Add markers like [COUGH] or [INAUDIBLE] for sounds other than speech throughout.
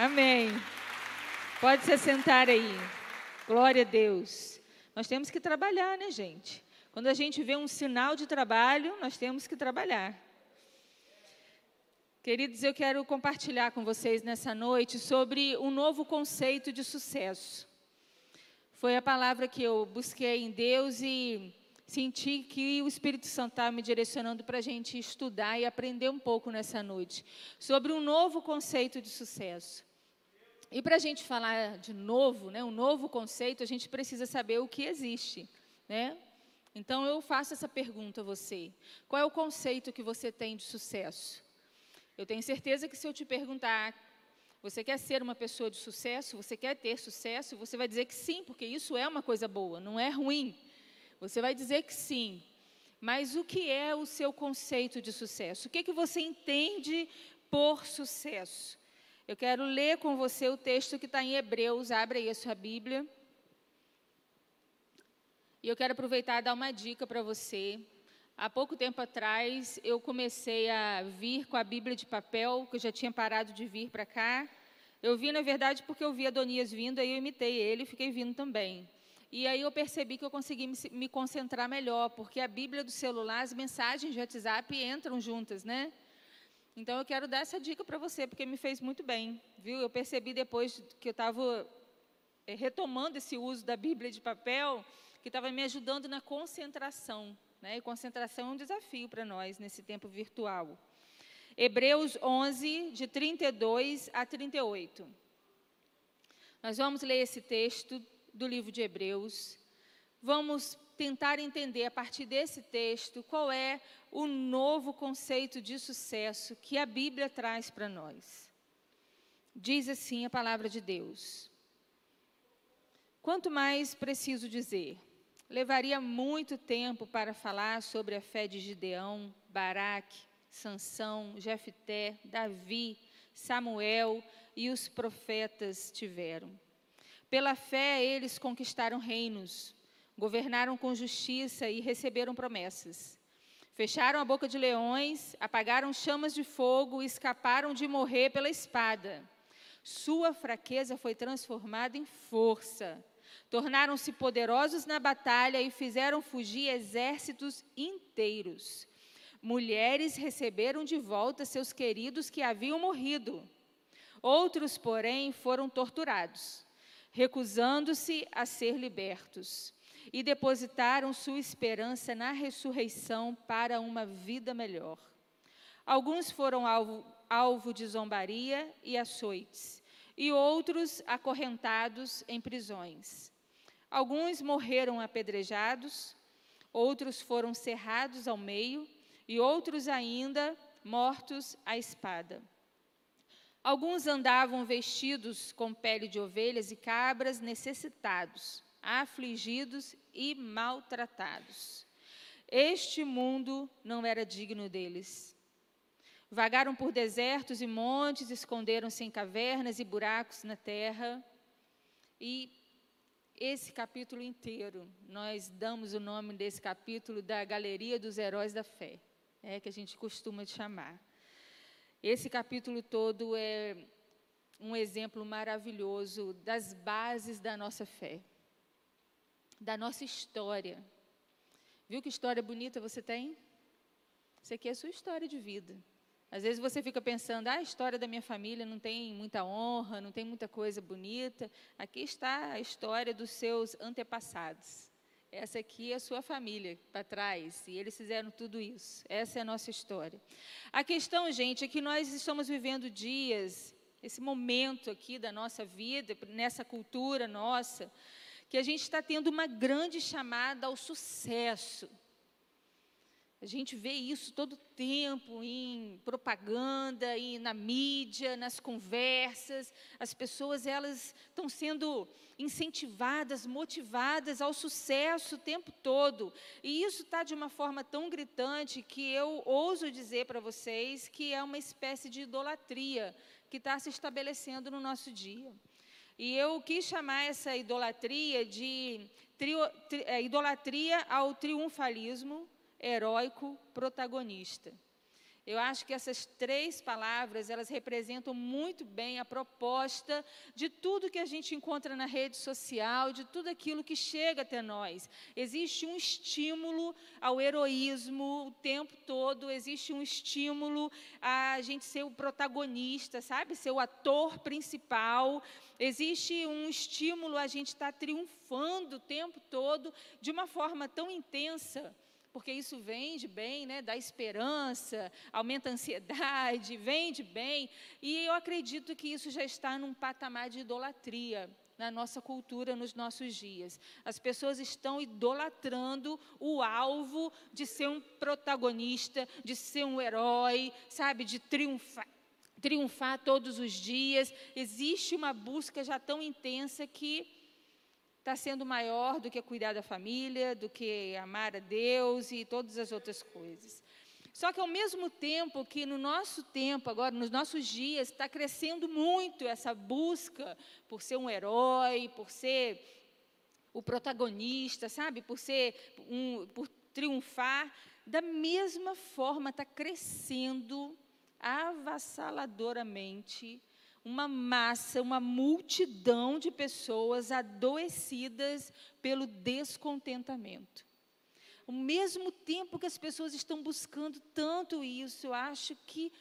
Amém. Pode se sentar aí. Glória a Deus. Nós temos que trabalhar, né, gente? Quando a gente vê um sinal de trabalho, nós temos que trabalhar. Queridos, eu quero compartilhar com vocês nessa noite sobre um novo conceito de sucesso. Foi a palavra que eu busquei em Deus e senti que o Espírito Santo estava me direcionando para a gente estudar e aprender um pouco nessa noite sobre um novo conceito de sucesso. E para a gente falar de novo, né, um novo conceito, a gente precisa saber o que existe, né? Então eu faço essa pergunta a você: qual é o conceito que você tem de sucesso? Eu tenho certeza que se eu te perguntar, você quer ser uma pessoa de sucesso? Você quer ter sucesso? Você vai dizer que sim, porque isso é uma coisa boa, não é ruim. Você vai dizer que sim. Mas o que é o seu conceito de sucesso? O que, é que você entende por sucesso? Eu quero ler com você o texto que está em Hebreus. Abre aí a sua Bíblia. E eu quero aproveitar e dar uma dica para você. Há pouco tempo atrás, eu comecei a vir com a Bíblia de papel, que eu já tinha parado de vir para cá. Eu vi, na verdade, porque eu vi Adonias vindo, aí eu imitei ele e fiquei vindo também. E aí eu percebi que eu consegui me, me, concentrar melhor, porque a Bíblia do celular, as mensagens de WhatsApp entram juntas, né? Então eu quero dar essa dica para você, porque me fez muito bem, viu? Eu percebi depois que eu estava é, retomando esse uso da Bíblia de papel, que estava me ajudando na concentração. Né? E concentração é um desafio para nós nesse tempo virtual. Hebreus 11, de 32 a 38. Nós vamos ler esse texto do livro de Hebreus. Vamos tentar entender a partir desse texto qual é o novo conceito de sucesso que a Bíblia traz para nós. Diz assim a palavra de Deus: Quanto mais preciso dizer, Levaria muito tempo para falar sobre a fé de Gideão, Baraque, Sansão, Jefté, Davi, Samuel e os profetas tiveram. Pela fé eles conquistaram reinos, governaram com justiça e receberam promessas. Fecharam a boca de leões, apagaram chamas de fogo e escaparam de morrer pela espada. Sua fraqueza foi transformada em força Tornaram-se poderosos na batalha e fizeram fugir exércitos inteiros. Mulheres receberam de volta seus queridos que haviam morrido. Outros, porém, foram torturados, recusando-se a ser libertos, e depositaram sua esperança na ressurreição para uma vida melhor. Alguns foram alvo, alvo de zombaria e açoites, e outros acorrentados em prisões. Alguns morreram apedrejados, outros foram cerrados ao meio e outros ainda mortos à espada. Alguns andavam vestidos com pele de ovelhas e cabras, necessitados, afligidos e maltratados. Este mundo não era digno deles. Vagaram por desertos e montes, esconderam-se em cavernas e buracos na terra, e esse capítulo inteiro, nós damos o nome desse capítulo da Galeria dos Heróis da Fé, é que a gente costuma chamar. Esse capítulo todo é um exemplo maravilhoso das bases da nossa fé, da nossa história. Viu que história bonita você tem? Isso aqui é a sua história de vida. Às vezes você fica pensando, ah, a história da minha família não tem muita honra, não tem muita coisa bonita. Aqui está a história dos seus antepassados. Essa aqui é a sua família para trás, e eles fizeram tudo isso. Essa é a nossa história. A questão, gente, é que nós estamos vivendo dias, esse momento aqui da nossa vida, nessa cultura nossa, que a gente está tendo uma grande chamada ao sucesso. A gente vê isso todo tempo em propaganda, e na mídia, nas conversas. As pessoas elas estão sendo incentivadas, motivadas ao sucesso o tempo todo. E isso está de uma forma tão gritante que eu ouso dizer para vocês que é uma espécie de idolatria que está se estabelecendo no nosso dia. E eu quis chamar essa idolatria de tri, tri, é, idolatria ao triunfalismo heróico protagonista. Eu acho que essas três palavras, elas representam muito bem a proposta de tudo que a gente encontra na rede social, de tudo aquilo que chega até nós. Existe um estímulo ao heroísmo o tempo todo, existe um estímulo a gente ser o protagonista, sabe? Ser o ator principal. Existe um estímulo a gente estar tá triunfando o tempo todo de uma forma tão intensa porque isso vende bem, né, dá esperança, aumenta a ansiedade, [LAUGHS] vende bem, e eu acredito que isso já está num patamar de idolatria na nossa cultura nos nossos dias. As pessoas estão idolatrando o alvo de ser um protagonista, de ser um herói, sabe, de triunfar triunfar todos os dias. Existe uma busca já tão intensa que está sendo maior do que cuidar da família, do que amar a Deus e todas as outras coisas. Só que ao mesmo tempo que no nosso tempo, agora, nos nossos dias, está crescendo muito essa busca por ser um herói, por ser o protagonista, sabe? Por ser um, por triunfar, da mesma forma está crescendo avassaladoramente uma massa, uma multidão de pessoas adoecidas pelo descontentamento. Ao mesmo tempo que as pessoas estão buscando tanto isso, eu acho que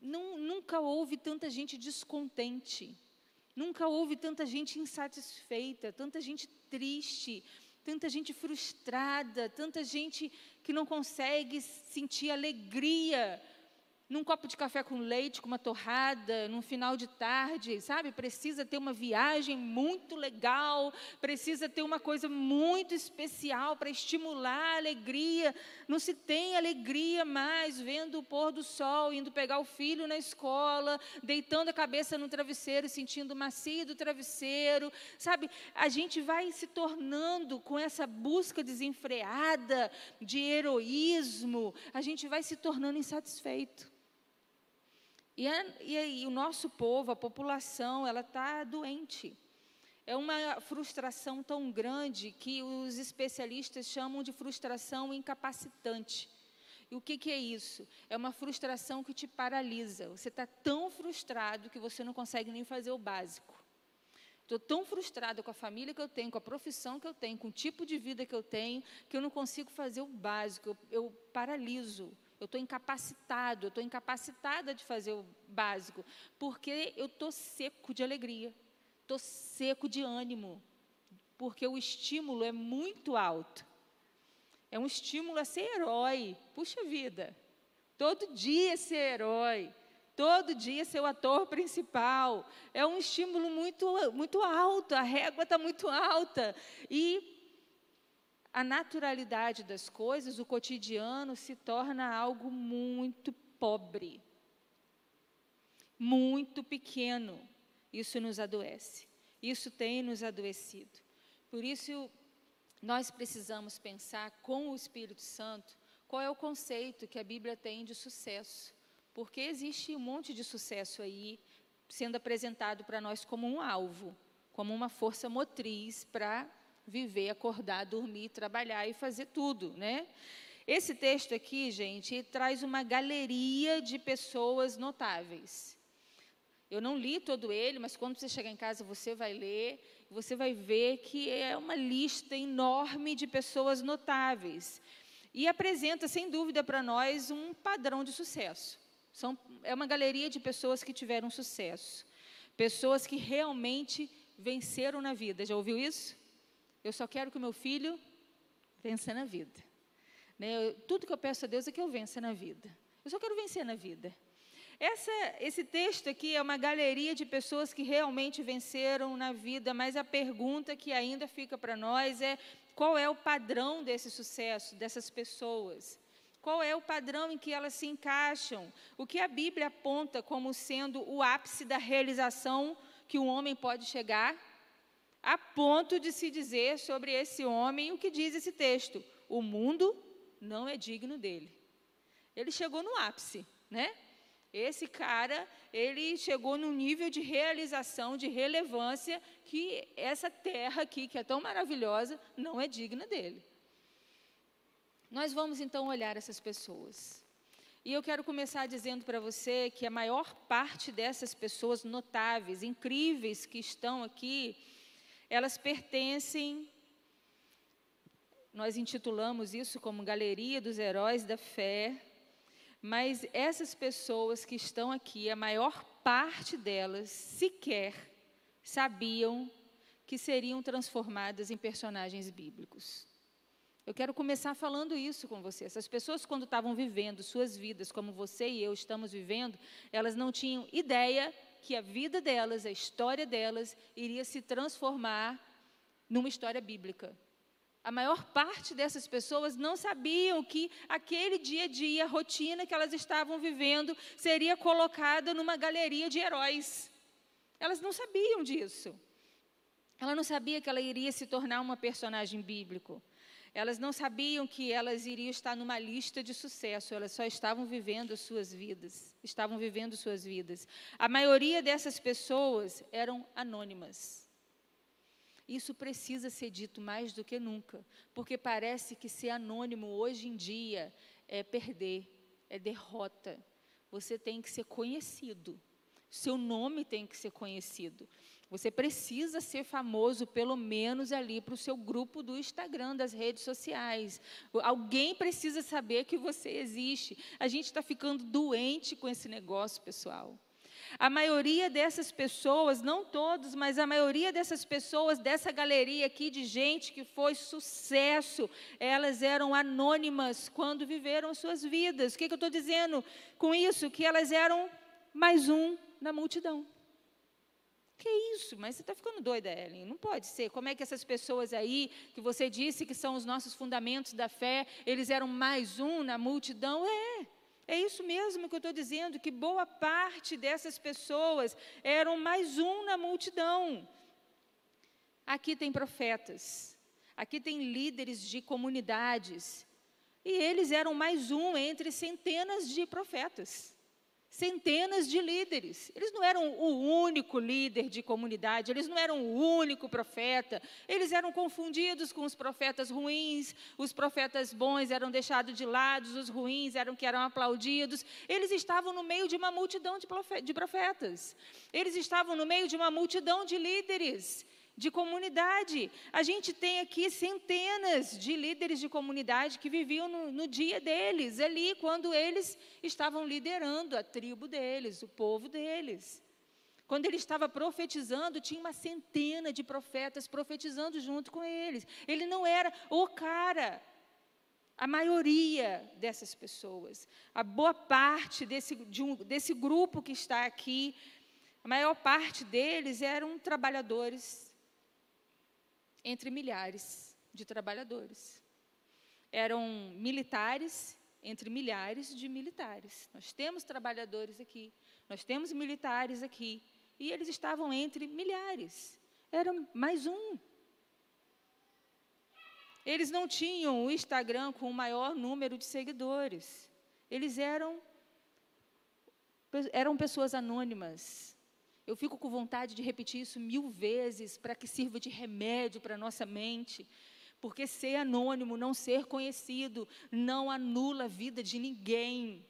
não, nunca houve tanta gente descontente, nunca houve tanta gente insatisfeita, tanta gente triste, tanta gente frustrada, tanta gente que não consegue sentir alegria num copo de café com leite, com uma torrada, num final de tarde, sabe? Precisa ter uma viagem muito legal, precisa ter uma coisa muito especial para estimular a alegria. Não se tem alegria mais vendo o pôr do sol, indo pegar o filho na escola, deitando a cabeça no travesseiro, sentindo macio do travesseiro, sabe? A gente vai se tornando com essa busca desenfreada de heroísmo, a gente vai se tornando insatisfeito. E, a, e, o nosso povo, a população, ela está doente. É uma frustração tão grande que os especialistas chamam de frustração incapacitante. E o que, que é isso? É uma frustração que te paralisa. Você está tão frustrado que você não consegue nem fazer o básico. Estou tão frustrada com a família que eu tenho, com a profissão que eu tenho, com o tipo de vida que eu tenho, que eu não consigo fazer o básico. Eu, eu paraliso eu estou incapacitado, eu estou incapacitada de fazer o básico, porque eu estou seco de alegria, estou seco de ânimo, porque o estímulo é muito alto. É um estímulo a ser herói. Puxa vida, todo dia ser herói, todo dia ser o ator principal. É um estímulo muito, muito alto, a régua está muito alta. E a naturalidade das coisas, o cotidiano, se torna algo muito pobre, muito pequeno. Isso nos adoece. Isso tem nos adoecido. Por isso, nós precisamos pensar com o Espírito Santo qual é o conceito que a Bíblia tem de sucesso. Porque existe um monte de sucesso aí sendo apresentado para nós como um alvo, como uma força motriz para viver, acordar, dormir, trabalhar e fazer tudo, né? Esse texto aqui, gente, traz uma galeria de pessoas notáveis. Eu não li todo ele, mas quando você chegar em casa você vai ler, você vai ver que é uma lista enorme de pessoas notáveis. E apresenta, sem dúvida, para nós um padrão de sucesso. São, é uma galeria de pessoas que tiveram sucesso. Pessoas que realmente venceram na vida. Já ouviu isso? Eu só quero que o meu filho vença na vida. Né? Tudo que eu peço a Deus é que eu vença na vida. Eu só quero vencer na vida. Essa, esse texto aqui é uma galeria de pessoas que realmente venceram na vida, mas a pergunta que ainda fica para nós é: qual é o padrão desse sucesso, dessas pessoas? Qual é o padrão em que elas se encaixam? O que a Bíblia aponta como sendo o ápice da realização que um homem pode chegar? A ponto de se dizer sobre esse homem o que diz esse texto: o mundo não é digno dele. Ele chegou no ápice, né? Esse cara, ele chegou num nível de realização, de relevância, que essa terra aqui, que é tão maravilhosa, não é digna dele. Nós vamos então olhar essas pessoas. E eu quero começar dizendo para você que a maior parte dessas pessoas notáveis, incríveis que estão aqui, elas pertencem, nós intitulamos isso como Galeria dos Heróis da Fé, mas essas pessoas que estão aqui, a maior parte delas sequer sabiam que seriam transformadas em personagens bíblicos. Eu quero começar falando isso com você. Essas pessoas, quando estavam vivendo suas vidas como você e eu estamos vivendo, elas não tinham ideia que a vida delas, a história delas, iria se transformar numa história bíblica. A maior parte dessas pessoas não sabiam que aquele dia a dia, a rotina que elas estavam vivendo, seria colocada numa galeria de heróis. Elas não sabiam disso. Ela não sabia que ela iria se tornar uma personagem bíblico. Elas não sabiam que elas iriam estar numa lista de sucesso, elas só estavam vivendo suas vidas, estavam vivendo suas vidas. A maioria dessas pessoas eram anônimas. Isso precisa ser dito mais do que nunca, porque parece que ser anônimo hoje em dia é perder, é derrota. Você tem que ser conhecido, seu nome tem que ser conhecido. Você precisa ser famoso, pelo menos ali para o seu grupo do Instagram, das redes sociais. Alguém precisa saber que você existe. A gente está ficando doente com esse negócio, pessoal. A maioria dessas pessoas, não todos, mas a maioria dessas pessoas, dessa galeria aqui de gente que foi sucesso, elas eram anônimas quando viveram suas vidas. O que, que eu estou dizendo com isso? Que elas eram mais um na multidão. Que isso? Mas você está ficando doida, Ellen. Não pode ser. Como é que essas pessoas aí, que você disse que são os nossos fundamentos da fé, eles eram mais um na multidão? É. É isso mesmo que eu estou dizendo, que boa parte dessas pessoas eram mais um na multidão. Aqui tem profetas, aqui tem líderes de comunidades, e eles eram mais um entre centenas de profetas centenas de líderes. Eles não eram o único líder de comunidade, eles não eram o único profeta. Eles eram confundidos com os profetas ruins, os profetas bons eram deixados de lado, os ruins eram que eram aplaudidos. Eles estavam no meio de uma multidão de profetas. Eles estavam no meio de uma multidão de líderes de comunidade. A gente tem aqui centenas de líderes de comunidade que viviam no, no, dia deles, ali, quando eles estavam liderando a tribo deles, o povo deles. Quando ele estava profetizando, tinha uma centena de profetas profetizando junto com eles. Ele não era o cara. A maioria dessas pessoas, a boa parte desse, de um, desse grupo que está aqui, a maior parte deles eram trabalhadores entre milhares de trabalhadores. Eram militares entre milhares de militares. Nós temos trabalhadores aqui, nós temos militares aqui, e eles estavam entre milhares. Era mais um. Eles não tinham o Instagram com o maior número de seguidores. Eles eram eram pessoas anônimas, eu fico com vontade de repetir isso mil vezes para que sirva de remédio para a nossa mente. Porque ser anônimo, não ser conhecido, não anula a vida de ninguém.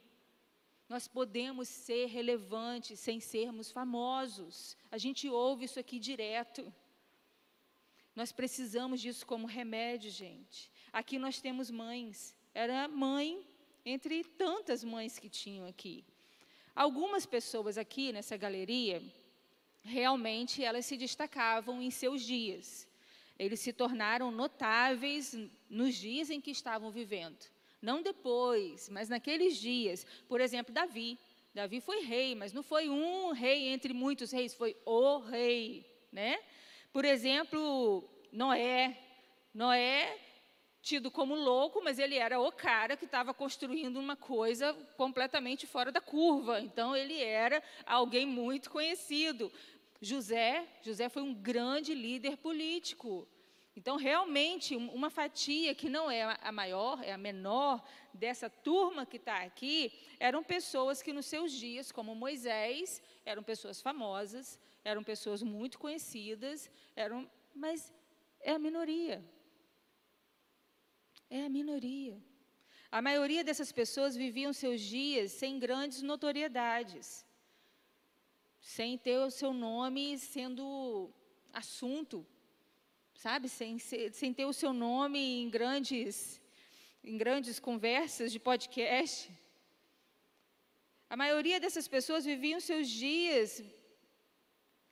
Nós podemos ser relevantes sem sermos famosos. A gente ouve isso aqui direto. Nós precisamos disso como remédio, gente. Aqui nós temos mães. Era mãe entre tantas mães que tinham aqui. Algumas pessoas aqui nessa galeria realmente elas se destacavam em seus dias. Eles se tornaram notáveis nos dias em que estavam vivendo. Não depois, mas naqueles dias. Por exemplo, Davi. Davi foi rei, mas não foi um rei entre muitos reis, foi o rei, né? Por exemplo, Noé. Noé tido como louco, mas ele era o cara que estava construindo uma coisa completamente fora da curva. Então ele era alguém muito conhecido. José, José foi um grande líder político. Então, realmente, uma fatia que não é a maior, é a menor dessa turma que está aqui, eram pessoas que nos seus dias, como Moisés, eram pessoas famosas, eram pessoas muito conhecidas, eram, mas é a minoria. É a minoria. A maioria dessas pessoas viviam seus dias sem grandes notoriedades, sem ter o seu nome sendo assunto, sabe? Sem, sem ter o seu nome em grandes, em grandes conversas de podcast. A maioria dessas pessoas viviam seus dias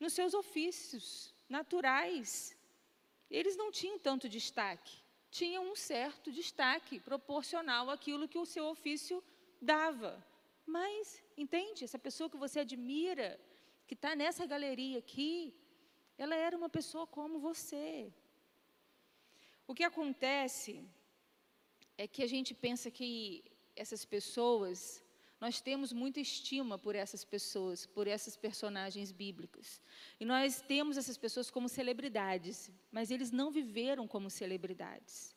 nos seus ofícios naturais. Eles não tinham tanto destaque tinha um certo destaque proporcional àquilo que o seu ofício dava. Mas, entende? Essa pessoa que você admira, que está nessa galeria aqui, ela era uma pessoa como você. O que acontece é que a gente pensa que essas pessoas, nós temos muita estima por essas pessoas, por essas personagens bíblicas. E nós temos essas pessoas como celebridades, mas eles não viveram como celebridades.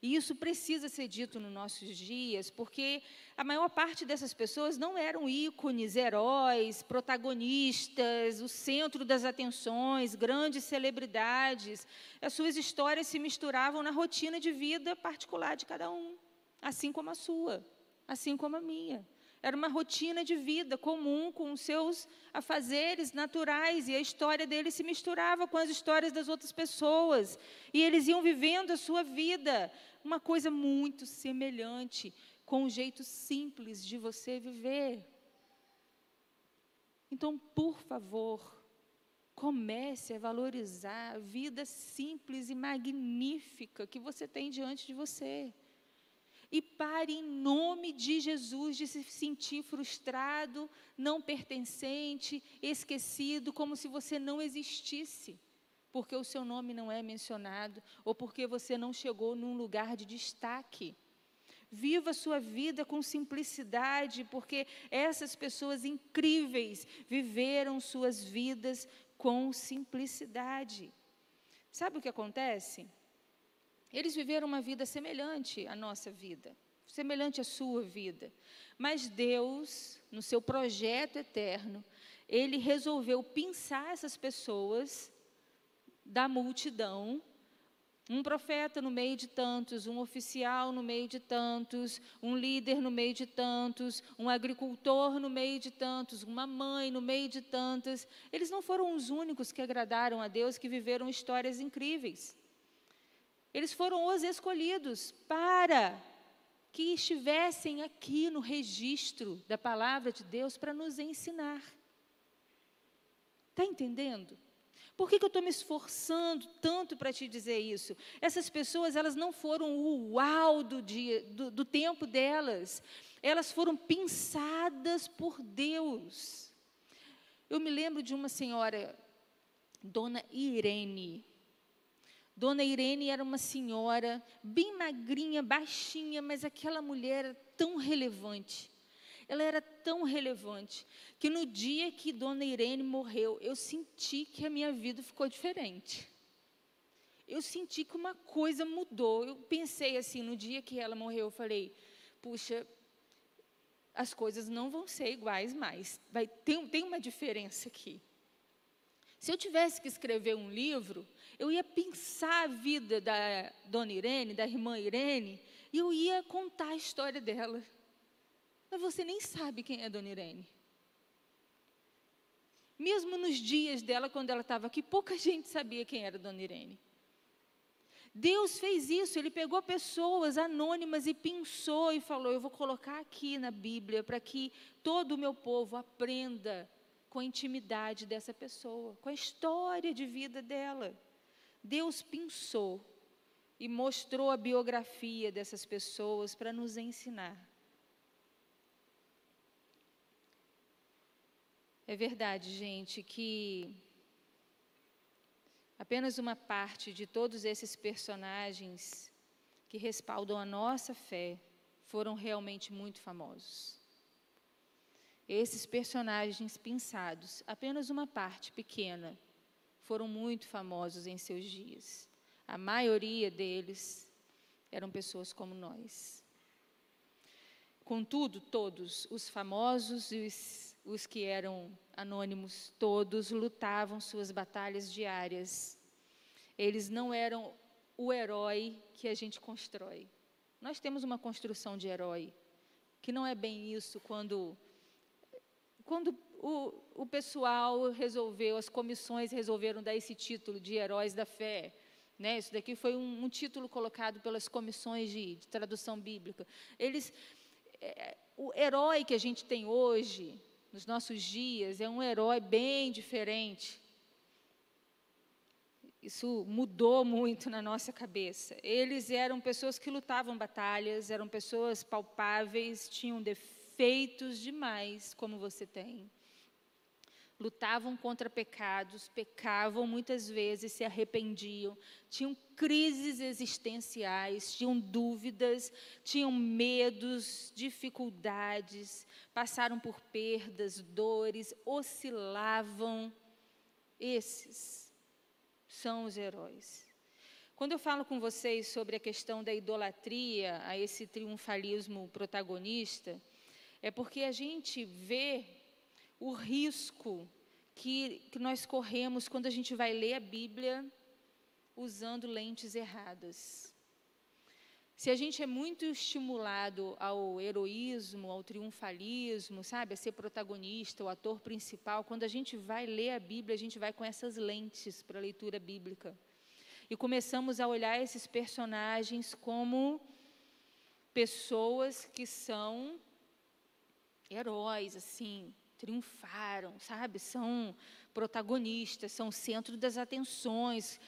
E isso precisa ser dito nos nossos dias, porque a maior parte dessas pessoas não eram ícones, heróis, protagonistas, o centro das atenções, grandes celebridades. As suas histórias se misturavam na rotina de vida particular de cada um, assim como a sua, assim como a minha. Era uma rotina de vida comum com os seus afazeres naturais e a história deles se misturava com as histórias das outras pessoas. E eles iam vivendo a sua vida, uma coisa muito semelhante com o jeito simples de você viver. Então, por favor, comece a valorizar a vida simples e magnífica que você tem diante de você. E pare em nome de Jesus de se sentir frustrado, não pertencente, esquecido, como se você não existisse, porque o seu nome não é mencionado ou porque você não chegou num lugar de destaque. Viva sua vida com simplicidade, porque essas pessoas incríveis viveram suas vidas com simplicidade. Sabe o que acontece? Eles viveram uma vida semelhante à nossa vida, semelhante à sua vida. Mas Deus, no seu projeto eterno, ele resolveu pinçar essas pessoas da multidão, um profeta no meio de tantos, um oficial no meio de tantos, um líder no meio de tantos, um agricultor no meio de tantos, uma mãe no meio de tantas. Eles não foram os únicos que agradaram a Deus, que viveram histórias incríveis. Eles foram os escolhidos para que estivessem aqui no registro da palavra de Deus para nos ensinar. Está entendendo? Por que, que eu estou me esforçando tanto para te dizer isso? Essas pessoas, elas não foram o uau do, dia, do, do tempo delas. Elas foram pinçadas por Deus. Eu me lembro de uma senhora, Dona Irene. Dona Irene era uma senhora bem magrinha, baixinha, mas aquela mulher era tão relevante. Ela era tão relevante que no dia que Dona Irene morreu, eu senti que a minha vida ficou diferente. Eu senti que uma coisa mudou. Eu pensei assim, no dia que ela morreu, eu falei: puxa, as coisas não vão ser iguais mais. Vai, tem, tem uma diferença aqui. Se eu tivesse que escrever um livro, eu ia pensar a vida da dona Irene, da irmã Irene, e eu ia contar a história dela. Mas você nem sabe quem é a dona Irene. Mesmo nos dias dela, quando ela estava aqui, pouca [LAUGHS] gente sabia quem era a dona Irene. Deus fez isso, ele pegou pessoas anônimas e pensou e falou: Eu vou colocar aqui na Bíblia para que todo o meu povo aprenda com a intimidade dessa pessoa, com a história de vida dela. Deus pensou e mostrou a biografia dessas pessoas para nos ensinar. É verdade, gente, que apenas uma parte de todos esses personagens que respaldam a nossa fé foram realmente muito famosos. Esses personagens pensados, apenas uma parte pequena, foram muito famosos em seus dias. A maioria deles eram pessoas como nós. Contudo, todos, os famosos e os, os que eram anônimos, todos lutavam suas batalhas diárias. Eles não eram o herói que a gente constrói. Nós temos uma construção de herói, que não é bem isso quando, quando o, o pessoal resolveu, as comissões resolveram dar esse título de heróis da fé. Né? Isso daqui foi um, um título colocado pelas comissões de, de tradução bíblica. Eles, é, o herói que a gente tem hoje, nos nossos dias, é um herói bem diferente. Isso mudou muito na nossa cabeça. Eles eram pessoas que lutavam batalhas, eram pessoas palpáveis, tinham defeitos demais, como você tem lutavam contra pecados, pecavam muitas vezes, se arrependiam, tinham crises existenciais, tinham dúvidas, tinham medos, dificuldades, passaram por perdas, dores, oscilavam. Esses são os heróis. Quando eu falo com vocês sobre a questão da idolatria, a esse triunfalismo protagonista, é porque a gente vê o risco que, que nós corremos quando a gente vai ler a Bíblia usando lentes erradas. Se a gente é muito estimulado ao heroísmo, ao triunfalismo, sabe, a ser protagonista, o ator principal, quando a gente vai ler a Bíblia, a gente vai com essas lentes para a leitura bíblica. E começamos a olhar esses personagens como pessoas que são heróis, assim, triunfaram, sabe? São protagonistas, são centro das atenções.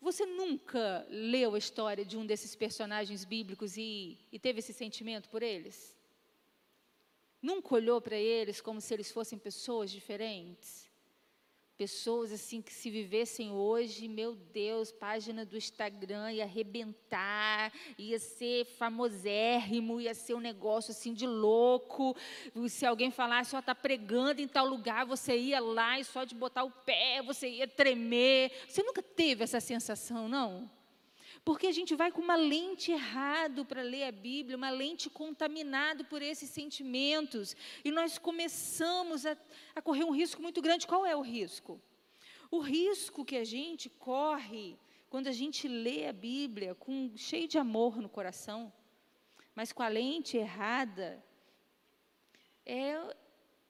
Você nunca leu a história de um desses personagens bíblicos e, e teve esse sentimento por eles? Nunca olhou para eles como se eles fossem pessoas diferentes? Pessoas assim que se vivessem hoje, meu Deus, página do Instagram ia arrebentar, ia ser famosérrimo, ia ser um negócio assim de louco. Se alguém falasse, ó, oh, está pregando em tal lugar, você ia lá e só de botar o pé, você ia tremer. Você nunca teve essa sensação, não? Porque a gente vai com uma lente errado para ler a Bíblia, uma lente contaminada por esses sentimentos, e nós começamos a, a correr um risco muito grande. Qual é o risco? O risco que a gente corre quando a gente lê a Bíblia com cheio de amor no coração, mas com a lente errada, é,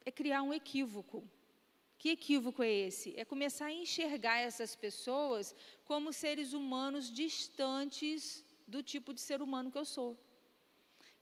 é criar um equívoco. Que equívoco é esse? É começar a enxergar essas pessoas como seres humanos distantes do tipo de ser humano que eu sou.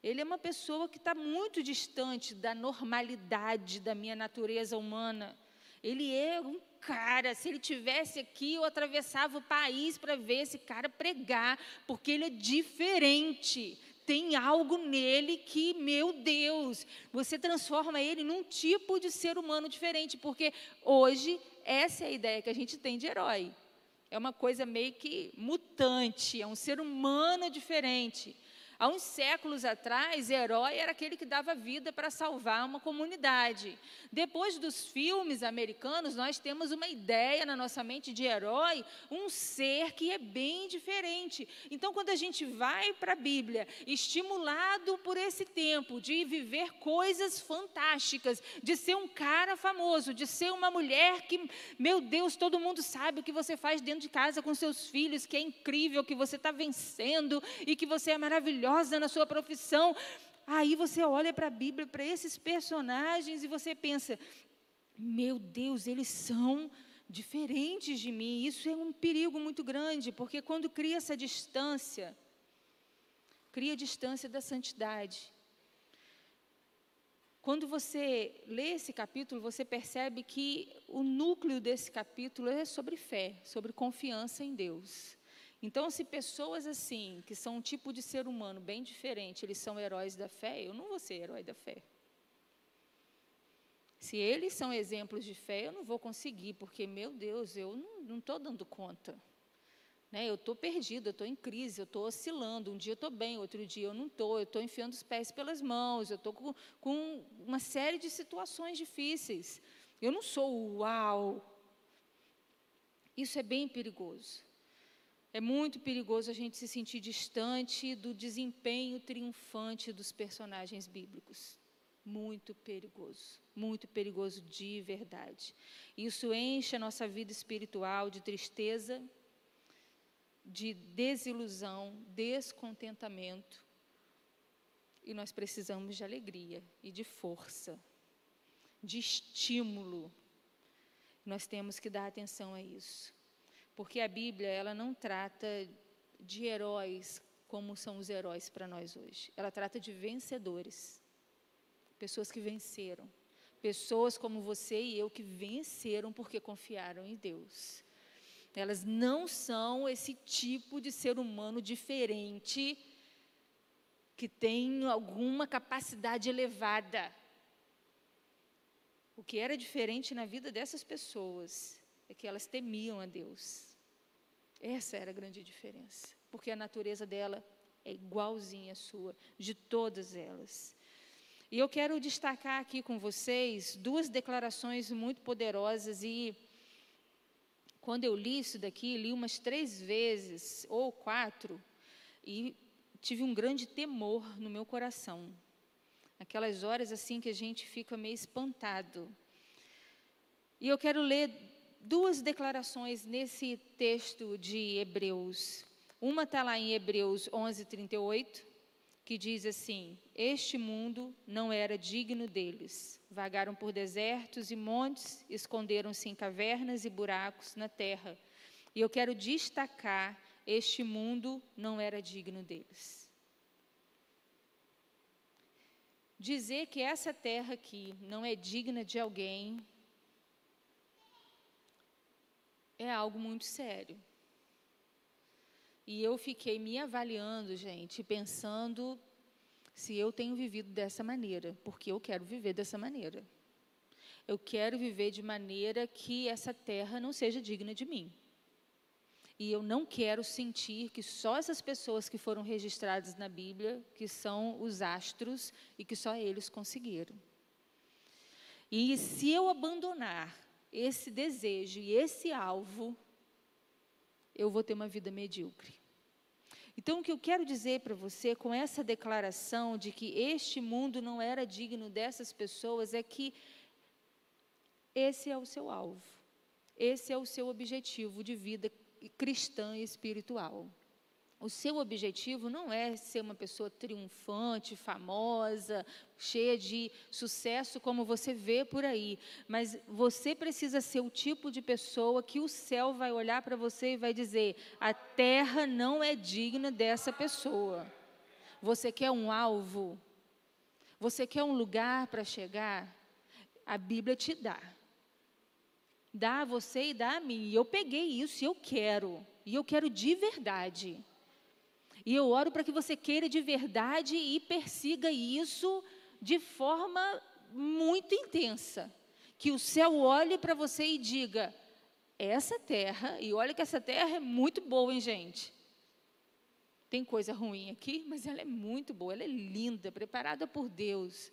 Ele é uma pessoa que está muito distante da normalidade da minha natureza humana. Ele é um cara, se ele tivesse aqui, eu atravessava o país para ver esse cara pregar, porque ele é diferente tem algo nele que, meu Deus, você transforma ele num tipo de ser humano diferente, porque hoje essa é a ideia que a gente tem de herói. É uma coisa meio que mutante, é um ser humano diferente. Há uns séculos atrás, herói era aquele que dava vida para salvar uma comunidade. Depois dos filmes americanos, nós temos uma ideia na nossa mente de herói, um ser que é bem diferente. Então, quando a gente vai para a Bíblia, estimulado por esse tempo de viver coisas fantásticas, de ser um cara famoso, de ser uma mulher que, meu Deus, todo mundo sabe o que você faz dentro de casa com seus filhos, que é incrível, que você está vencendo e que você é maravilhoso maravilhosa na sua profissão. Aí você olha para a Bíblia, para esses personagens e você pensa: meu Deus, eles são diferentes de mim. Isso é um perigo muito grande, porque quando cria essa distância, cria distância da santidade. Quando você lê esse capítulo, você percebe que o núcleo desse capítulo é sobre fé, sobre confiança em Deus. Então, se pessoas assim, que são um tipo de ser humano bem diferente, eles são heróis da fé, eu não vou ser herói da fé. Se eles são exemplos de fé, eu não vou conseguir, porque, meu Deus, eu não estou dando conta. Né? Eu estou perdido, eu estou em crise, eu estou oscilando. Um dia eu estou bem, outro dia eu não estou. Eu estou enfiando os pés pelas mãos, eu estou com, com uma série de situações difíceis. Eu não sou uau. Isso é bem perigoso. É muito perigoso a gente se sentir distante do desempenho triunfante dos personagens bíblicos. Muito perigoso, muito perigoso de verdade. Isso enche a nossa vida espiritual de tristeza de desilusão, descontentamento. E nós precisamos de alegria e de força, de estímulo. Nós temos que dar atenção a isso. Porque a Bíblia, ela não trata de heróis como são os heróis para nós hoje. Ela trata de vencedores. Pessoas que venceram. Pessoas como você e eu que venceram porque confiaram em Deus. Elas não são esse tipo de ser humano diferente que tem alguma capacidade elevada. O que era diferente na vida dessas pessoas é que elas temiam a Deus. Essa era a grande diferença, porque a natureza dela é igualzinha à sua, de todas elas. E eu quero destacar aqui com vocês duas declarações muito poderosas e quando eu li isso daqui, li umas três vezes ou quatro e tive um grande temor no meu coração. Aquelas horas assim que a gente fica meio espantado. E eu quero ler duas declarações nesse texto de Hebreus. Uma está lá em Hebreus 11, 38, que diz assim: Este mundo não era digno deles. Vagaram por desertos e montes, esconderam-se em cavernas e buracos na terra. E eu quero destacar: este mundo não era digno deles. Dizer que essa terra aqui não é digna de alguém é algo muito sério. E eu fiquei me avaliando, gente, pensando se eu tenho vivido dessa maneira, porque eu quero viver dessa maneira. Eu quero viver de maneira que essa terra não seja digna de mim. E eu não quero sentir que só essas pessoas que foram registradas na Bíblia, que são os astros e que só eles conseguiram. E se eu abandonar esse desejo e esse alvo, eu vou ter uma vida medíocre. Então, o que eu quero dizer para você com essa declaração de que este mundo não era digno dessas pessoas é que esse é o seu alvo, esse é o seu objetivo de vida cristã e espiritual. O seu objetivo não é ser uma pessoa triunfante, famosa, cheia de sucesso, como você vê por aí, mas você precisa ser o tipo de pessoa que o céu vai olhar para você e vai dizer: a terra não é digna dessa pessoa. Você quer um alvo? Você quer um lugar para chegar? A Bíblia te dá. Dá a você e dá a mim. E eu peguei isso e eu quero. E eu quero de verdade. E eu oro para que você queira de verdade e persiga isso de forma muito intensa. Que o céu olhe para você e diga: essa terra, e olha que essa terra é muito boa, hein, gente? Tem coisa ruim aqui, mas ela é muito boa, ela é linda, preparada por Deus.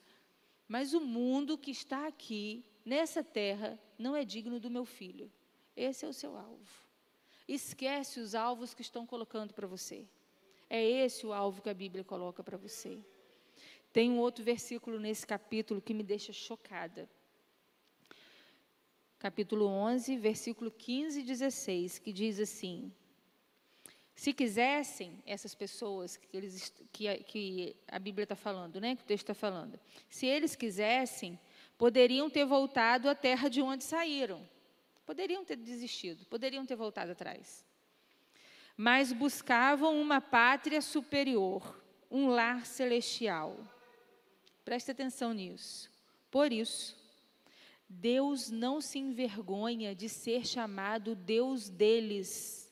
Mas o mundo que está aqui, nessa terra, não é digno do meu filho. Esse é o seu alvo. Esquece os alvos que estão colocando para você. É esse o alvo que a Bíblia coloca para você. Tem um outro versículo nesse capítulo que me deixa chocada. Capítulo 11, versículo 15 e 16, que diz assim: Se quisessem, essas pessoas que, eles, que, que a Bíblia está falando, né, que o texto está falando, se eles quisessem, poderiam ter voltado à terra de onde saíram. Poderiam ter desistido, poderiam ter voltado atrás mas buscavam uma pátria superior, um lar celestial. Preste atenção nisso. Por isso, Deus não se envergonha de ser chamado Deus deles,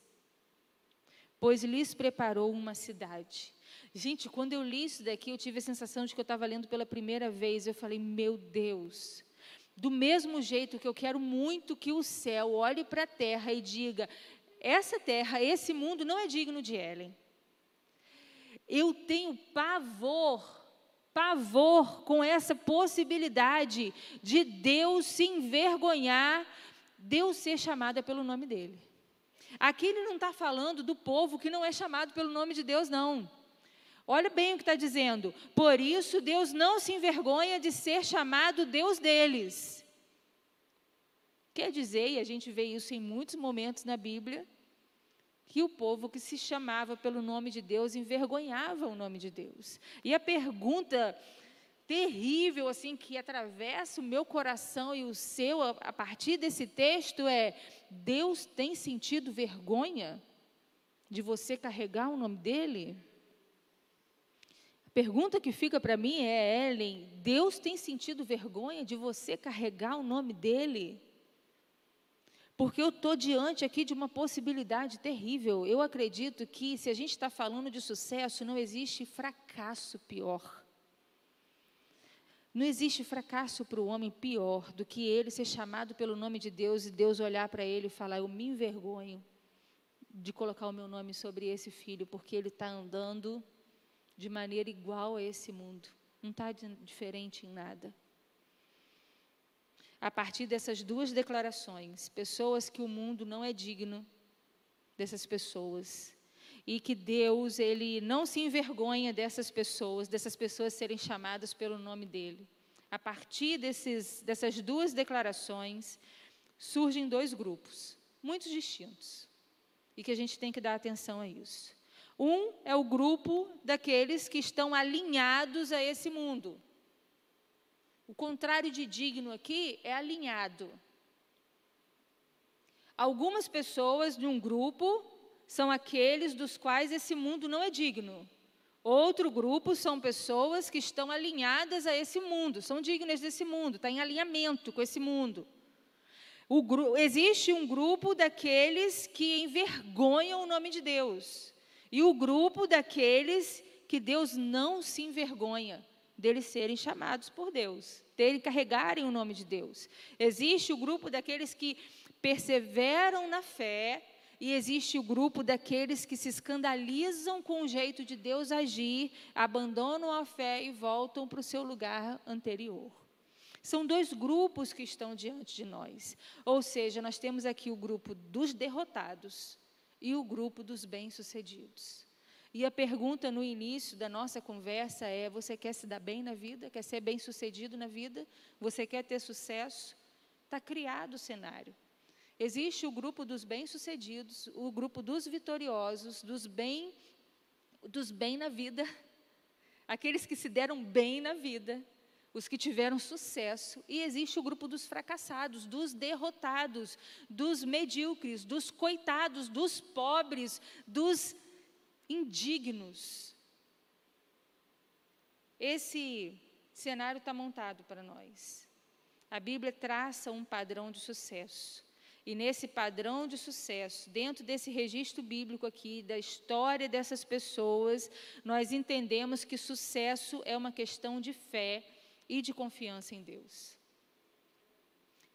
pois lhes preparou uma cidade. Gente, quando eu li isso daqui, eu tive a sensação de que eu estava lendo pela primeira vez. Eu falei, meu Deus, do mesmo jeito que eu quero muito que o céu olhe para a terra e diga: essa terra, esse mundo não é digno de Ellen. Eu tenho pavor, pavor com essa possibilidade de Deus se envergonhar, Deus ser chamada pelo nome dele. Aqui ele não está falando do povo que não é chamado pelo nome de Deus, não. Olha bem o que está dizendo. Por isso, Deus não se envergonha de ser chamado Deus deles. Quer dizer, e a gente vê isso em muitos momentos na Bíblia, que o povo que se chamava pelo nome de Deus envergonhava o nome de Deus. E a pergunta terrível assim que atravessa o meu coração e o seu a, partir desse texto é: Deus tem sentido vergonha de você carregar o nome dele? A pergunta que fica para mim é, Ellen, Deus tem sentido vergonha de você carregar o nome dele? Porque eu estou diante aqui de uma possibilidade terrível. Eu acredito que, se a gente está falando de sucesso, não existe fracasso pior. Não existe fracasso para o homem pior do que ele ser chamado pelo nome de Deus e Deus olhar para ele e falar: Eu me envergonho de colocar o meu nome sobre esse filho, porque ele está andando de maneira igual a esse mundo, não está diferente em nada a partir dessas duas declarações, pessoas que o mundo não é digno dessas pessoas e que Deus ele não se envergonha dessas pessoas, dessas pessoas serem chamadas pelo nome dele. A partir desses, dessas duas declarações surgem dois grupos muito distintos e que a gente tem que dar atenção a isso. Um é o grupo daqueles que estão alinhados a esse mundo o contrário de digno aqui é alinhado. Algumas pessoas de um grupo são aqueles dos quais esse mundo não é digno. Outro grupo são pessoas que estão alinhadas a esse mundo, são dignas desse mundo, está em alinhamento com esse mundo. O, existe um grupo daqueles que envergonham o nome de Deus, e o grupo daqueles que Deus não se envergonha deles serem chamados por Deus, terem carregarem o nome de Deus. Existe o grupo daqueles que perseveram na fé e existe o grupo daqueles que se escandalizam com o jeito de Deus agir, abandonam a fé e voltam para o seu lugar anterior. São dois grupos que estão diante de nós. Ou seja, nós temos aqui o grupo dos derrotados e o grupo dos bem-sucedidos. E a pergunta no início da nossa conversa é: você quer se dar bem na vida? Quer ser bem sucedido na vida? Você quer ter sucesso? Está criado o cenário. Existe o grupo dos bem-sucedidos, o grupo dos vitoriosos, dos bem, dos bem na vida, aqueles que se deram bem na vida, os que tiveram sucesso, e existe o grupo dos fracassados, dos derrotados, dos medíocres, dos coitados, dos pobres, dos indignos. Esse cenário está montado para nós. A Bíblia traça um padrão de sucesso. E nesse padrão de sucesso, dentro desse registro bíblico aqui, da história dessas pessoas, nós entendemos que sucesso é uma questão de fé e de confiança em Deus.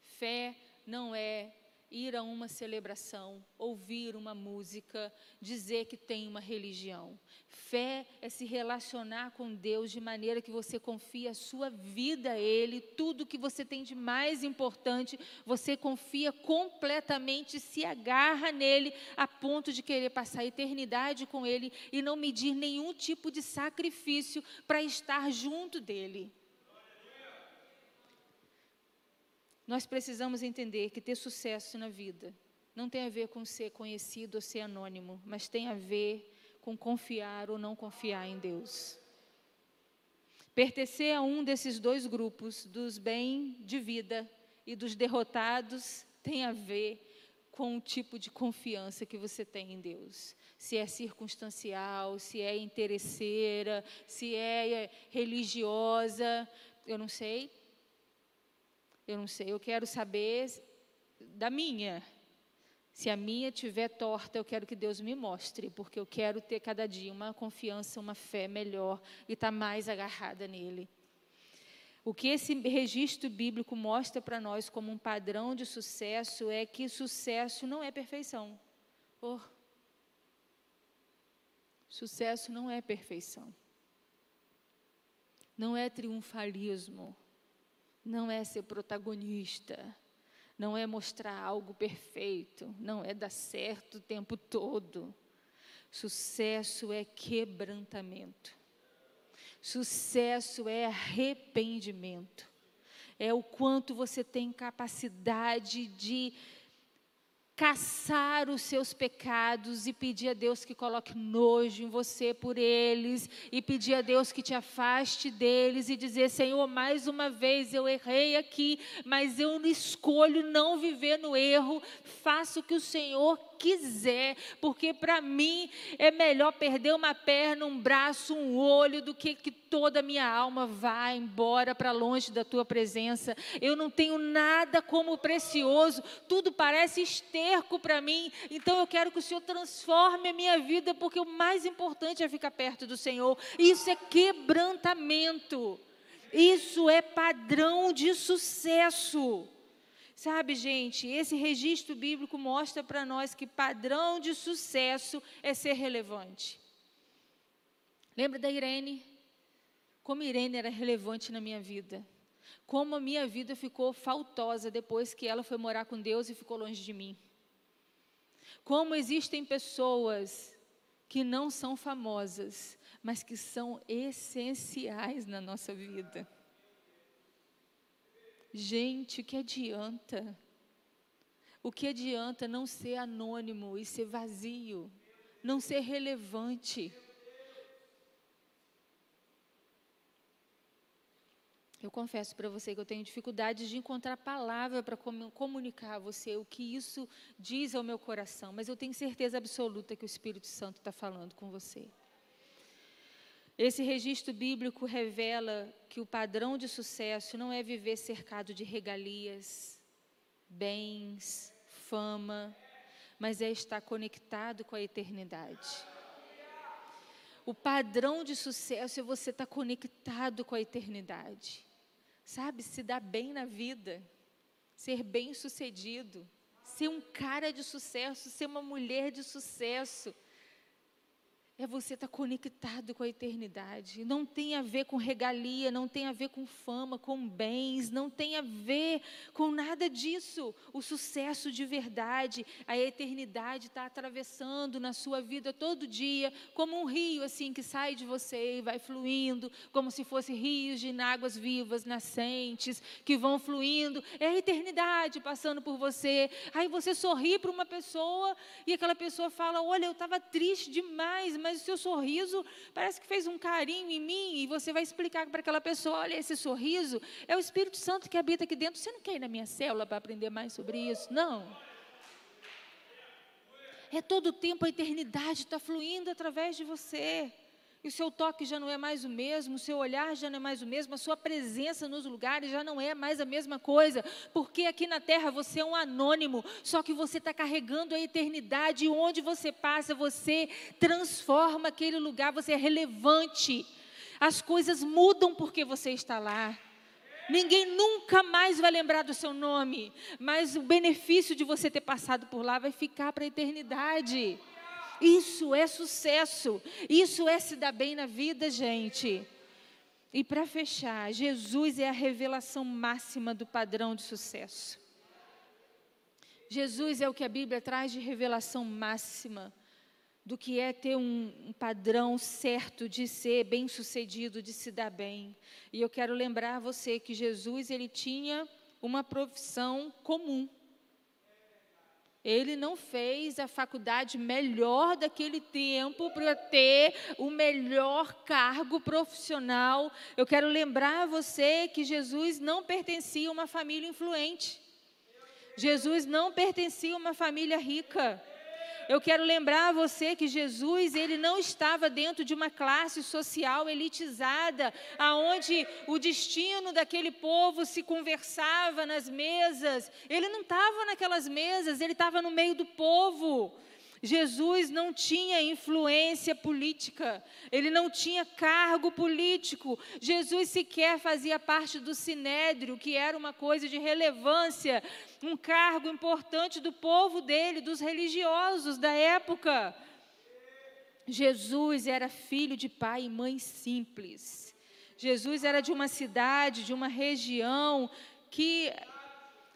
Fé não é ir a uma celebração, ouvir uma música, dizer que tem uma religião. Fé é se relacionar com Deus de maneira que você confia a sua vida a Ele, tudo que você tem de mais importante, você confia completamente, se agarra nele, a ponto de querer passar a eternidade com Ele e não medir nenhum tipo de sacrifício para estar junto dEle. Nós precisamos entender que ter sucesso na vida não tem a ver com ser conhecido ou ser anônimo, mas tem a ver com confiar ou não confiar em Deus. Pertencer a um desses dois grupos, dos bem de vida e dos derrotados, tem a ver com o tipo de confiança que você tem em Deus. Se é circunstancial, se é interesseira, se é religiosa, eu não sei, eu não sei, eu quero saber da minha. Se a minha tiver torta, eu quero que Deus me mostre, porque eu quero ter cada dia uma confiança, uma fé melhor e estar tá mais agarrada nele. O que esse registro bíblico mostra para nós como um padrão de sucesso é que sucesso não é perfeição. Oh. Sucesso não é perfeição. Não é triunfalismo não é ser protagonista, não é mostrar algo perfeito, não é dar certo o tempo todo. Sucesso é quebrantamento. Sucesso é arrependimento. É o quanto você tem capacidade de caçar os seus pecados e pedir a Deus que coloque nojo em você por eles, e pedir a Deus que te afaste deles e dizer: Senhor, mais uma vez eu errei aqui, mas eu escolho não viver no erro, faço o que o Senhor quiser, porque para mim é melhor perder uma perna, um braço, um olho, do que que toda a minha alma vá embora para longe da tua presença. Eu não tenho nada como precioso, tudo parece esterco para mim, então eu quero que o Senhor transforme a minha vida, porque o mais importante é ficar perto do Senhor. Isso é quebrantamento. Isso é padrão de sucesso. Sabe, gente, esse registro bíblico mostra para nós que padrão de sucesso é ser relevante. Lembra da Irene? Como Irene era relevante na minha vida. Como a minha vida ficou faltosa depois que ela foi morar com Deus e ficou longe de mim. Como existem pessoas que não são famosas, mas que são essenciais na nossa vida. Gente, o que adianta? O que adianta não ser anônimo e ser vazio, não ser relevante? Eu confesso para você que eu tenho dificuldade de encontrar palavra para comunicar a você o que isso diz ao meu coração, mas eu tenho certeza absoluta que o Espírito Santo está falando com você. Esse registro bíblico revela que o padrão de sucesso não é viver cercado de regalias, bens, fama, mas é estar conectado com a eternidade. O padrão de sucesso é você estar conectado com a eternidade. Sabe, se dar bem na vida, ser bem sucedido, ser um cara de sucesso, ser uma mulher de sucesso é você estar tá conectado com a eternidade. Não tem a ver com regalia, não tem a ver com fama, com bens, não tem a ver com nada disso. O sucesso de verdade, a eternidade está atravessando na sua vida todo dia, como um rio assim que sai de você e vai fluindo, como se fosse rios de águas vivas, nascentes, que vão fluindo. É a eternidade passando por você. Aí você sorri para uma pessoa e aquela pessoa fala: Olha, eu estava triste demais, mas o seu sorriso parece que fez um carinho em mim, e você vai explicar para aquela pessoa: olha, esse sorriso é o Espírito Santo que habita aqui dentro. Você não quer ir na minha célula para aprender mais sobre isso? Não. É todo o tempo a eternidade está fluindo através de você o seu toque já não é mais o mesmo, o seu olhar já não é mais o mesmo, a sua presença nos lugares já não é mais a mesma coisa, porque aqui na terra você é um anônimo, só que você está carregando a eternidade, e onde você passa, você transforma aquele lugar, você é relevante. As coisas mudam porque você está lá. Ninguém nunca mais vai lembrar do seu nome, mas o benefício de você ter passado por lá vai ficar para a eternidade. Isso é sucesso. Isso é se dar bem na vida, gente. E para fechar, Jesus é a revelação máxima do padrão de sucesso. Jesus é o que a Bíblia traz de revelação máxima do que é ter um, padrão certo de ser bem-sucedido, de se dar bem. E eu quero lembrar você que Jesus ele tinha uma profissão comum. Ele não fez a faculdade melhor daquele tempo para ter o melhor cargo profissional. Eu quero lembrar a você que Jesus não pertencia a uma família influente. Jesus não pertencia a uma família rica. Eu quero lembrar a você que Jesus, ele não estava dentro de uma classe social elitizada, aonde o destino daquele povo se conversava nas mesas. Ele não estava naquelas mesas, ele estava no meio do povo. Jesus não tinha influência política, ele não tinha cargo político. Jesus sequer fazia parte do sinédrio, que era uma coisa de relevância, um cargo importante do povo dele, dos religiosos da época. Jesus era filho de pai e mãe simples. Jesus era de uma cidade, de uma região que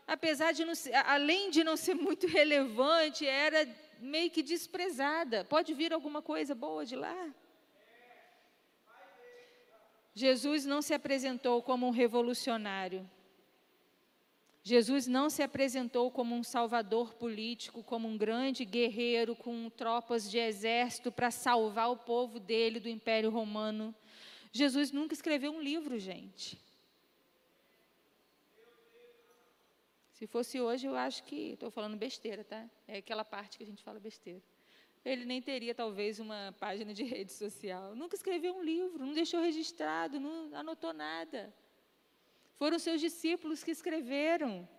apesar de não ser, além de não ser muito [LAUGHS] relevante, era meio que desprezada. Pode vir alguma coisa boa de lá? Jesus não se apresentou como um revolucionário, Jesus não se apresentou como um salvador político, como um grande guerreiro com tropas de exército para salvar o povo dele do Império Romano. Jesus nunca escreveu um livro, gente. Se fosse hoje, eu acho que. Estou falando besteira, tá? É aquela parte que a gente fala besteira. Ele nem teria, talvez, uma página de [LAUGHS] rede social. Nunca escreveu um livro, não deixou registrado, não anotou nada. Foram seus discípulos que escreveram.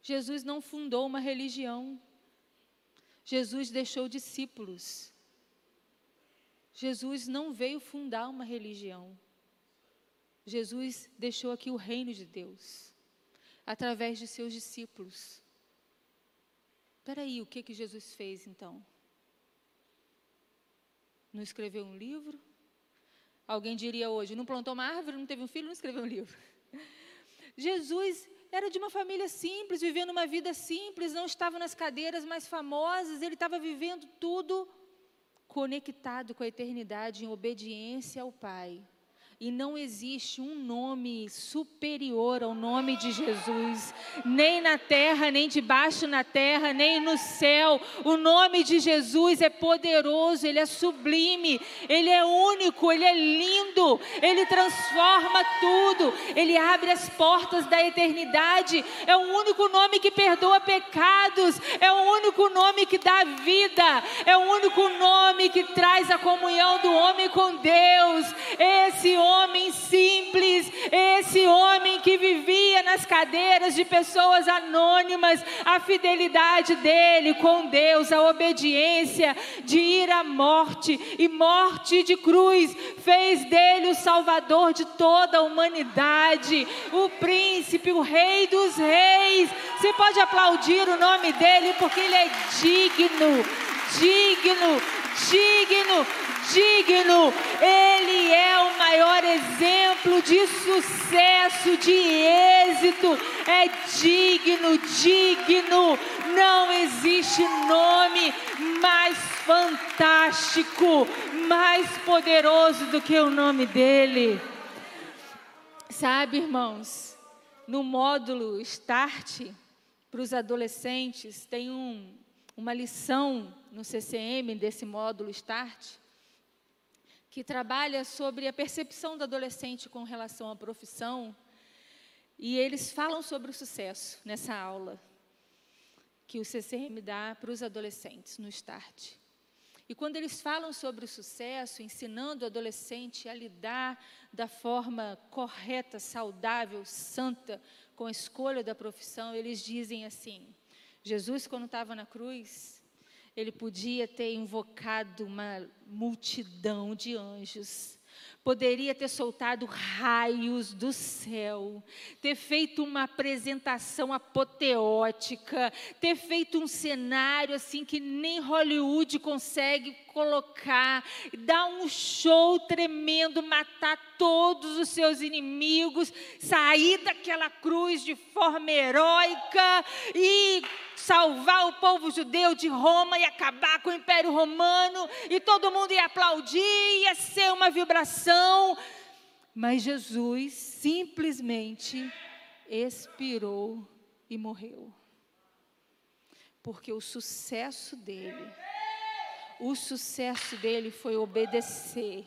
Jesus não fundou uma religião. Jesus deixou discípulos. Jesus não veio fundar uma religião. Jesus deixou aqui o reino de Deus, através de seus discípulos. Espera aí, o que, que Jesus fez então? Não escreveu um livro? Alguém diria hoje, não plantou uma árvore, não teve um filho, não escreveu um livro. [LAUGHS] Jesus era de uma família simples, vivendo uma vida simples, não estava nas cadeiras mais famosas, ele estava vivendo tudo conectado com a eternidade, em obediência ao Pai. E não existe um nome superior ao nome de Jesus, nem na terra, nem debaixo na terra, nem no céu. O nome de Jesus é poderoso, ele é sublime, ele é único, ele é lindo, ele transforma tudo, ele abre as portas da eternidade. É o único nome que perdoa pecados, é o único nome que dá vida, é o único nome que traz a comunhão do homem com Deus. Esse homem simples, esse homem que vivia nas cadeiras de pessoas anônimas, a fidelidade dele com Deus, a obediência de ir à morte e morte de cruz, fez dele o Salvador de toda a humanidade, o príncipe, o Rei dos Reis. Você pode aplaudir o nome dele porque ele é digno, digno, digno digno, Ele é o maior exemplo de sucesso, de êxito, é digno, digno. Não existe nome mais fantástico, mais poderoso do que o nome dEle. Sabe, irmãos, no módulo Start, para os adolescentes, tem um, uma lição no CCM desse módulo Start que trabalha sobre a percepção do adolescente com relação à profissão. E eles falam sobre o sucesso nessa aula que o CCM dá para os adolescentes no START. E quando eles falam sobre o sucesso, ensinando o adolescente a lidar da forma correta, saudável, santa com a escolha da profissão, eles dizem assim: Jesus, quando estava na cruz, ele podia ter invocado uma multidão de anjos, poderia ter soltado raios do céu, ter feito uma apresentação apoteótica, ter feito um cenário assim que nem Hollywood consegue colocar, dar um show tremendo, matar todos os seus inimigos, sair daquela cruz de forma heróica e salvar o povo judeu de Roma e acabar com o Império Romano, e todo mundo ia aplaudir, ia ser uma vibração. Mas Jesus simplesmente expirou e morreu. Porque o sucesso dele, o sucesso dele foi obedecer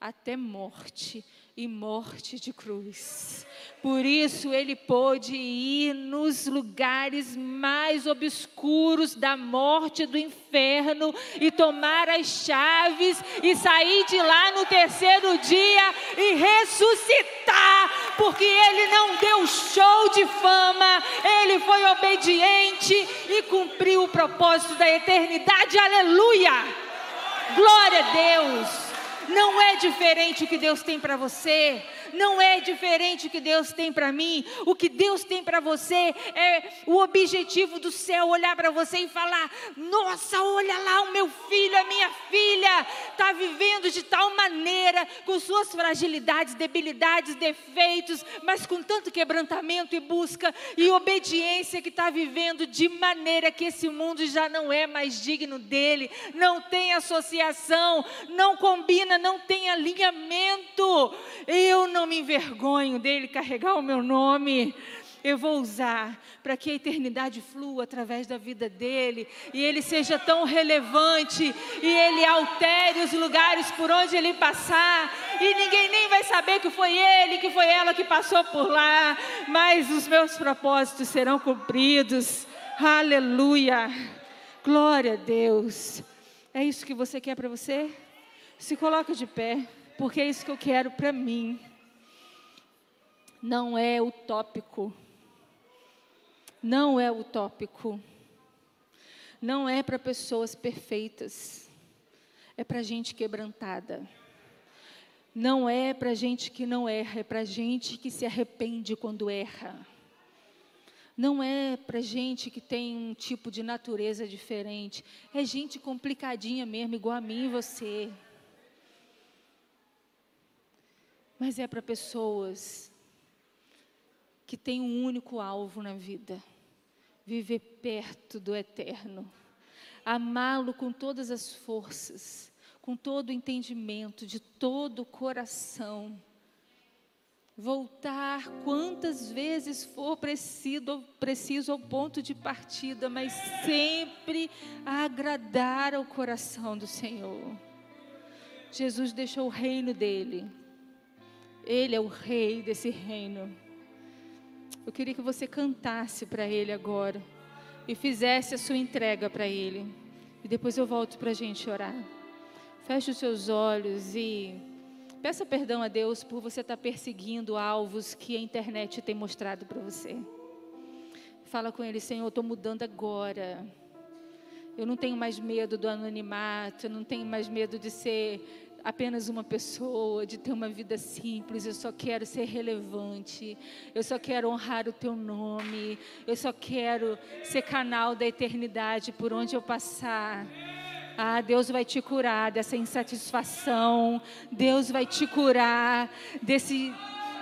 até morte e morte de cruz. Por isso ele pôde ir nos lugares mais obscuros da morte do inferno e tomar as chaves e sair de lá no terceiro dia e ressuscitar, porque ele não deu show de fama, ele foi obediente e cumpriu o propósito da eternidade. Aleluia! Glória a Deus! Não é diferente o que Deus tem para você. Não é diferente o que Deus tem para mim. O que Deus tem para você é o objetivo do céu olhar para você e falar: Nossa, olha lá o meu filho, a minha filha está vivendo de tal maneira, com suas fragilidades, debilidades, defeitos, mas com tanto quebrantamento e busca e obediência que está vivendo de maneira que esse mundo já não é mais digno dele, não tem associação, não combina, não tem alinhamento. Eu não me envergonho dele carregar o meu nome. eu vou usar para que a eternidade flua através da vida dele e ele seja tão relevante e ele altere os lugares por onde ele passar e ninguém nem vai saber que foi ele, que foi ela que passou por lá, mas os meus propósitos serão cumpridos. Aleluia. Glória a Deus. É isso que você quer para você? Se coloca de pé, porque é isso que eu quero para mim. Não é utópico. Não é utópico. Não é para pessoas perfeitas. É para gente quebrantada. Não é para gente que não erra, é para gente que se arrepende quando erra. Não é para gente que tem um tipo de natureza diferente. É gente complicadinha mesmo, igual a mim e você. Mas é para pessoas que têm um único alvo na vida: viver perto do eterno, amá-lo com todas as forças, com todo o entendimento, de todo o coração. Voltar quantas vezes for preciso, preciso ao ponto de partida, mas sempre agradar ao coração do Senhor. Jesus deixou o reino dele ele é o rei desse reino. Eu queria que você cantasse para Ele agora e fizesse a sua entrega para Ele. E depois eu volto para a gente orar. Feche os seus olhos e peça perdão a Deus por você estar tá perseguindo alvos que a internet tem mostrado para você. Fala com Ele, Senhor, eu estou mudando agora. Eu não tenho mais medo do anonimato, eu não tenho mais medo de ser apenas uma pessoa, de ter uma vida simples. Eu só quero ser relevante. Eu só quero honrar o teu nome. Eu só quero ser canal da eternidade por onde eu passar. Ah, Deus vai te curar dessa insatisfação. Deus vai te curar desse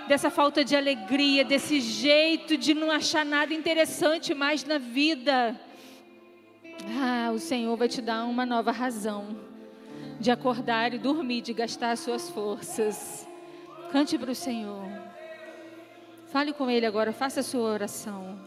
dessa falta de alegria, desse jeito de não achar nada interessante mais na vida. Ah, o Senhor vai te dar uma nova razão de acordar e dormir, de gastar suas forças. Cante para o Senhor. Fale com Ele agora, faça a sua oração.